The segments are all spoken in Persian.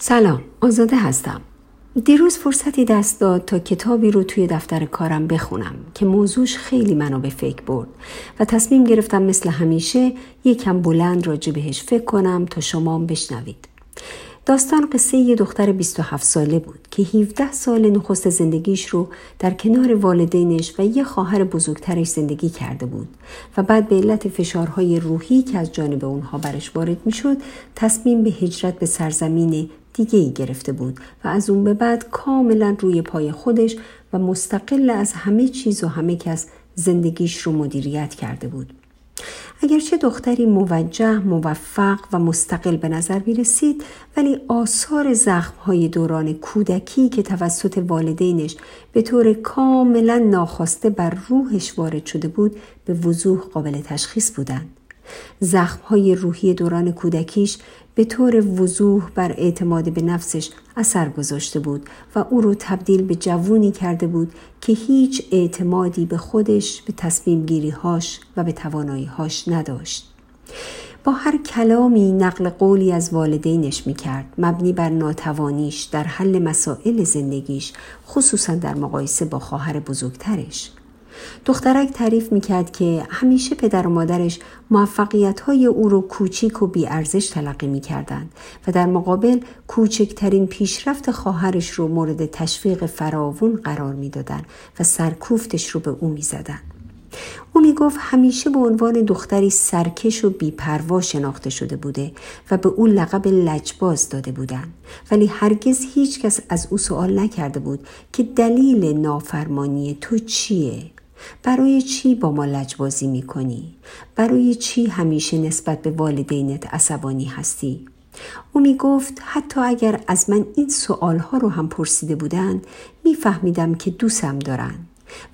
سلام آزاده هستم. دیروز فرصتی دست داد تا کتابی رو توی دفتر کارم بخونم که موضوعش خیلی منو به فکر برد و تصمیم گرفتم مثل همیشه یکم بلند راجع بهش فکر کنم تا شما بشنوید. داستان قصه یه دختر 27 ساله بود که 17 سال نخست زندگیش رو در کنار والدینش و یه خواهر بزرگترش زندگی کرده بود و بعد به علت فشارهای روحی که از جانب اونها برش وارد می‌شد تصمیم به هجرت به سرزمین دیگه ای گرفته بود و از اون به بعد کاملا روی پای خودش و مستقل از همه چیز و همه کس زندگیش رو مدیریت کرده بود. اگرچه دختری موجه، موفق و مستقل به نظر می رسید ولی آثار زخمهای دوران کودکی که توسط والدینش به طور کاملا ناخواسته بر روحش وارد شده بود به وضوح قابل تشخیص بودند. زخمهای روحی دوران کودکیش به طور وضوح بر اعتماد به نفسش اثر گذاشته بود و او رو تبدیل به جوونی کرده بود که هیچ اعتمادی به خودش به تصمیم گیری هاش و به توانایی هاش نداشت. با هر کلامی نقل قولی از والدینش می کرد مبنی بر ناتوانیش در حل مسائل زندگیش خصوصا در مقایسه با خواهر بزرگترش. دخترک تعریف می‌کرد که همیشه پدر و مادرش موفقیت های او رو کوچیک و بیارزش تلقی می‌کردند و در مقابل کوچکترین پیشرفت خواهرش رو مورد تشویق فراوون قرار می‌دادند و سرکوفتش رو به او می‌زدند. او می گفت همیشه به عنوان دختری سرکش و بیپروا شناخته شده بوده و به او لقب لجباز داده بودند ولی هرگز هیچ کس از او سوال نکرده بود که دلیل نافرمانی تو چیه برای چی با ما لجبازی می کنی؟ برای چی همیشه نسبت به والدینت عصبانی هستی؟ او می گفت حتی اگر از من این سوالها رو هم پرسیده بودند میفهمیدم که دوستم دارن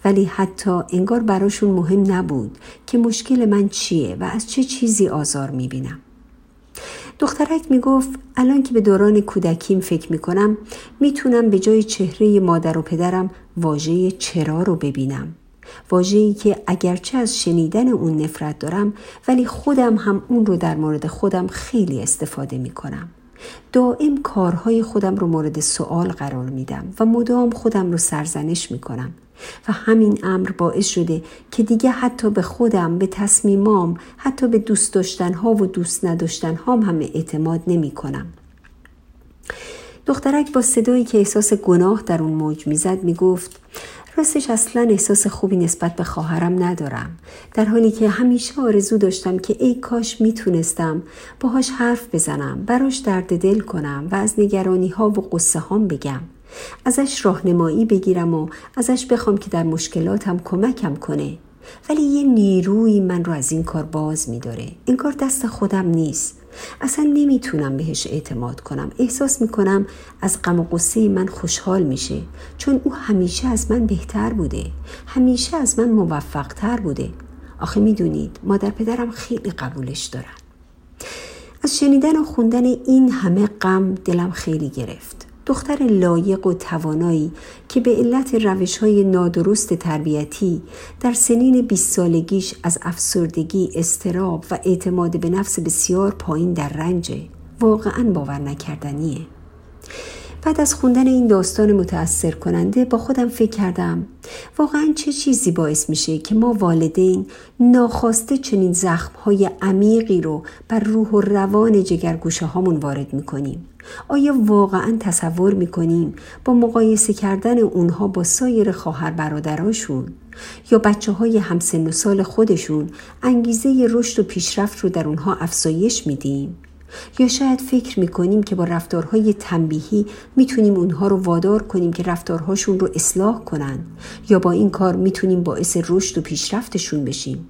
ولی حتی انگار براشون مهم نبود که مشکل من چیه و از چه چیزی آزار می بینم. دخترک می گفت الان که به دوران کودکیم فکر می کنم می‌تونم به جای چهره مادر و پدرم واژه چرا رو ببینم واجهی که اگرچه از شنیدن اون نفرت دارم ولی خودم هم اون رو در مورد خودم خیلی استفاده می کنم. دائم کارهای خودم رو مورد سوال قرار میدم و مدام خودم رو سرزنش می کنم و همین امر باعث شده که دیگه حتی به خودم به تصمیمام حتی به دوست داشتنها و دوست نداشتنهام هم اعتماد نمی کنم. دخترک با صدایی که احساس گناه در اون موج می‌زد می‌گفت راستش اصلا احساس خوبی نسبت به خواهرم ندارم. در حالی که همیشه آرزو داشتم که ای کاش می‌تونستم باهاش حرف بزنم براش درد دل کنم و از نگرانی ها و قصه هام بگم. ازش راهنمایی بگیرم و ازش بخوام که در مشکلاتم کمکم کنه. ولی یه نیروی من رو از این کار باز میداره. این کار دست خودم نیست. اصلا نمی‌تونم بهش اعتماد کنم. احساس می‌کنم از غم و قصه من خوشحال میشه. چون او همیشه از من بهتر بوده. همیشه از من موفقتر بوده. آخه می‌دونید مادر پدرم خیلی قبولش دارن. از شنیدن و خوندن این همه غم دلم خیلی گرفت. دختر لایق و توانایی که به علت روش های نادرست تربیتی در سنین 20 سالگیش از افسردگی، استراب و اعتماد به نفس بسیار پایین در رنجه. واقعا باور نکردنیه. بعد از خوندن این داستان متأثر کننده با خودم فکر کردم واقعا چه چیزی باعث میشه که ما والدین ناخواسته چنین زخمهای عمیقی رو بر روح و روان جگرگوشه هامون وارد می‌کنیم؟ آیا واقعا تصور می‌کنیم با مقایسه کردن اونها با سایر خواهر برادراشون یا بچه های همسن و سال خودشون انگیزه رشد و پیشرفت رو در اونها افزایش میدیم؟ یا شاید فکر می‌کنیم که با رفتارهای تنبیهی می‌تونیم اونها رو وادار کنیم که رفتارهاشون رو اصلاح کنن یا با این کار می‌تونیم باعث رشد و پیشرفتشون بشیم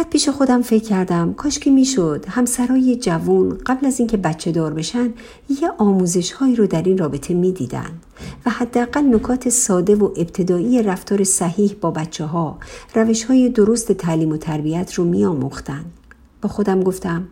بعد پیش خودم فکر کردم کاش که می‌شد. همسرای جوون قبل از اینکه بچه دار بشن یه آموزش هایی رو در این رابطه می‌دیدن و حداقل نکات ساده و ابتدایی رفتار صحیح با بچه ها روش های درست تعلیم و تربیت رو میآموختند با خودم گفتم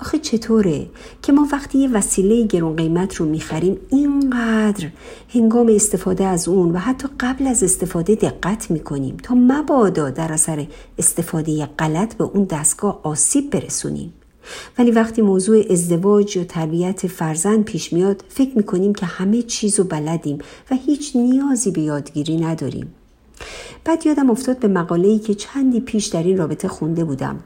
آخه چطوره که ما وقتی یه وسیله گرون قیمت رو می‌خریم اینقدر هنگام استفاده از اون و حتی قبل از استفاده دقت می‌کنیم تا مبادا در اثر استفاده غلط به اون دستگاه آسیب برسونیم. ولی وقتی موضوع ازدواج یا تربیت فرزند پیش میاد فکر می‌کنیم که همه چیز رو بلدیم و هیچ نیازی به یادگیری نداریم. بعد یادم افتاد به مقاله‌ای که چندی پیش در این رابطه خونده بودم.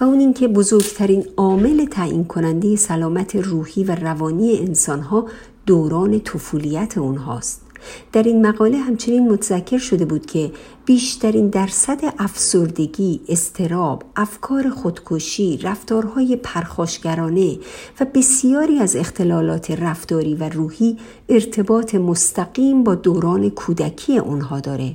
و اون اینکه بزرگترین عامل تعیین کننده سلامت روحی و روانی انسانها دوران طفولیت اونهاست در این مقاله همچنین متذکر شده بود که بیشترین درصد افسردگی، استراب، افکار خودکشی، رفتارهای پرخاشگرانه و بسیاری از اختلالات رفتاری و روحی ارتباط مستقیم با دوران کودکی اونها داره.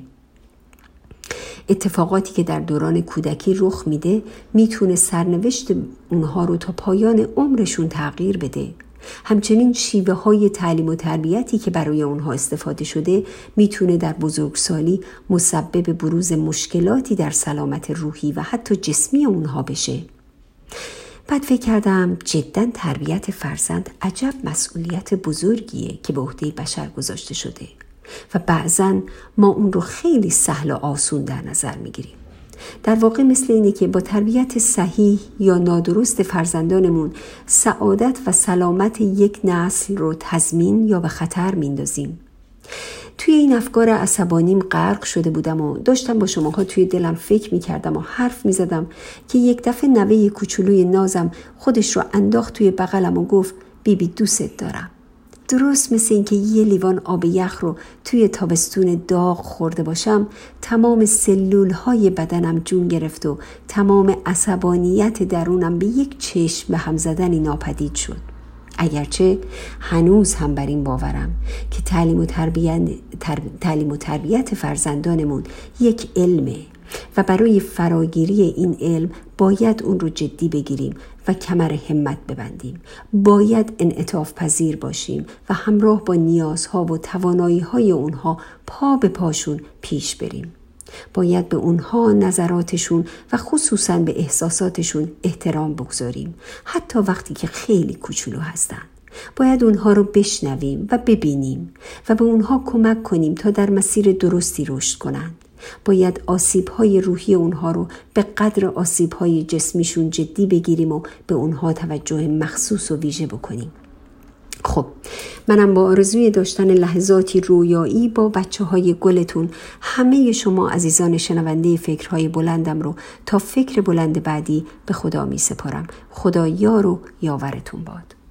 اتفاقاتی که در دوران کودکی رخ میده می‌تونه سرنوشت اونها رو تا پایان عمرشون تغییر بده. همچنین شیوه های تعلیم و تربیتی که برای اونها استفاده شده می‌تونه در بزرگسالی مسبب بروز مشکلاتی در سلامت روحی و حتی جسمی اونها بشه. بعد فکر کردم جدا تربیت فرزند عجب مسئولیت بزرگیه که به عهده بشر گذاشته شده و بعضا ما اون رو خیلی سهل و آسون در نظر می‌گیریم. در واقع مثل اینه که با تربیت صحیح یا نادرست فرزندانمون سعادت و سلامت یک نسل رو تضمین یا به خطر میندازیم توی این افکار عصبانیم غرق شده بودم و داشتم با شماها توی دلم فکر می‌کردم و حرف می‌زدم که یک دفعه نوه کوچولوی نازم خودش رو انداخت توی بغلم و گفت بیبی دوست دارم درست مثل اینکه یه لیوان آب یخ رو توی تابستون داغ خورده باشم تمام سلول های بدنم جون گرفت و تمام عصبانیت درونم به یک چشم به هم زدنی ناپدید شد. اگرچه هنوز هم بر این باورم که تعلیم و تربیت, تعلیم و تربیت فرزندانمون یک علمه. و برای فراگیری این علم باید اون رو جدی بگیریم و کمر همت ببندیم. باید انعطاف پذیر باشیم و همراه با نیازها و توانایی های اونها پا به پاشون پیش بریم. باید به اونها نظراتشون و خصوصا به احساساتشون احترام بگذاریم. حتی وقتی که خیلی کوچولو هستن. باید اونها رو بشنویم و ببینیم و به اونها کمک کنیم تا در مسیر درستی رشد کنند. باید آسیب های روحی اونها رو به قدر آسیب های جسمیشون جدی بگیریم و به اونها توجه مخصوص و ویژه بکنیم. خب منم با آرزوی داشتن لحظاتی رویایی با بچه های گلتون همه شما عزیزان شنونده فکرهای بلندم رو تا فکر بلند بعدی به خدا می سپارم خدا یار و یاورتون باد.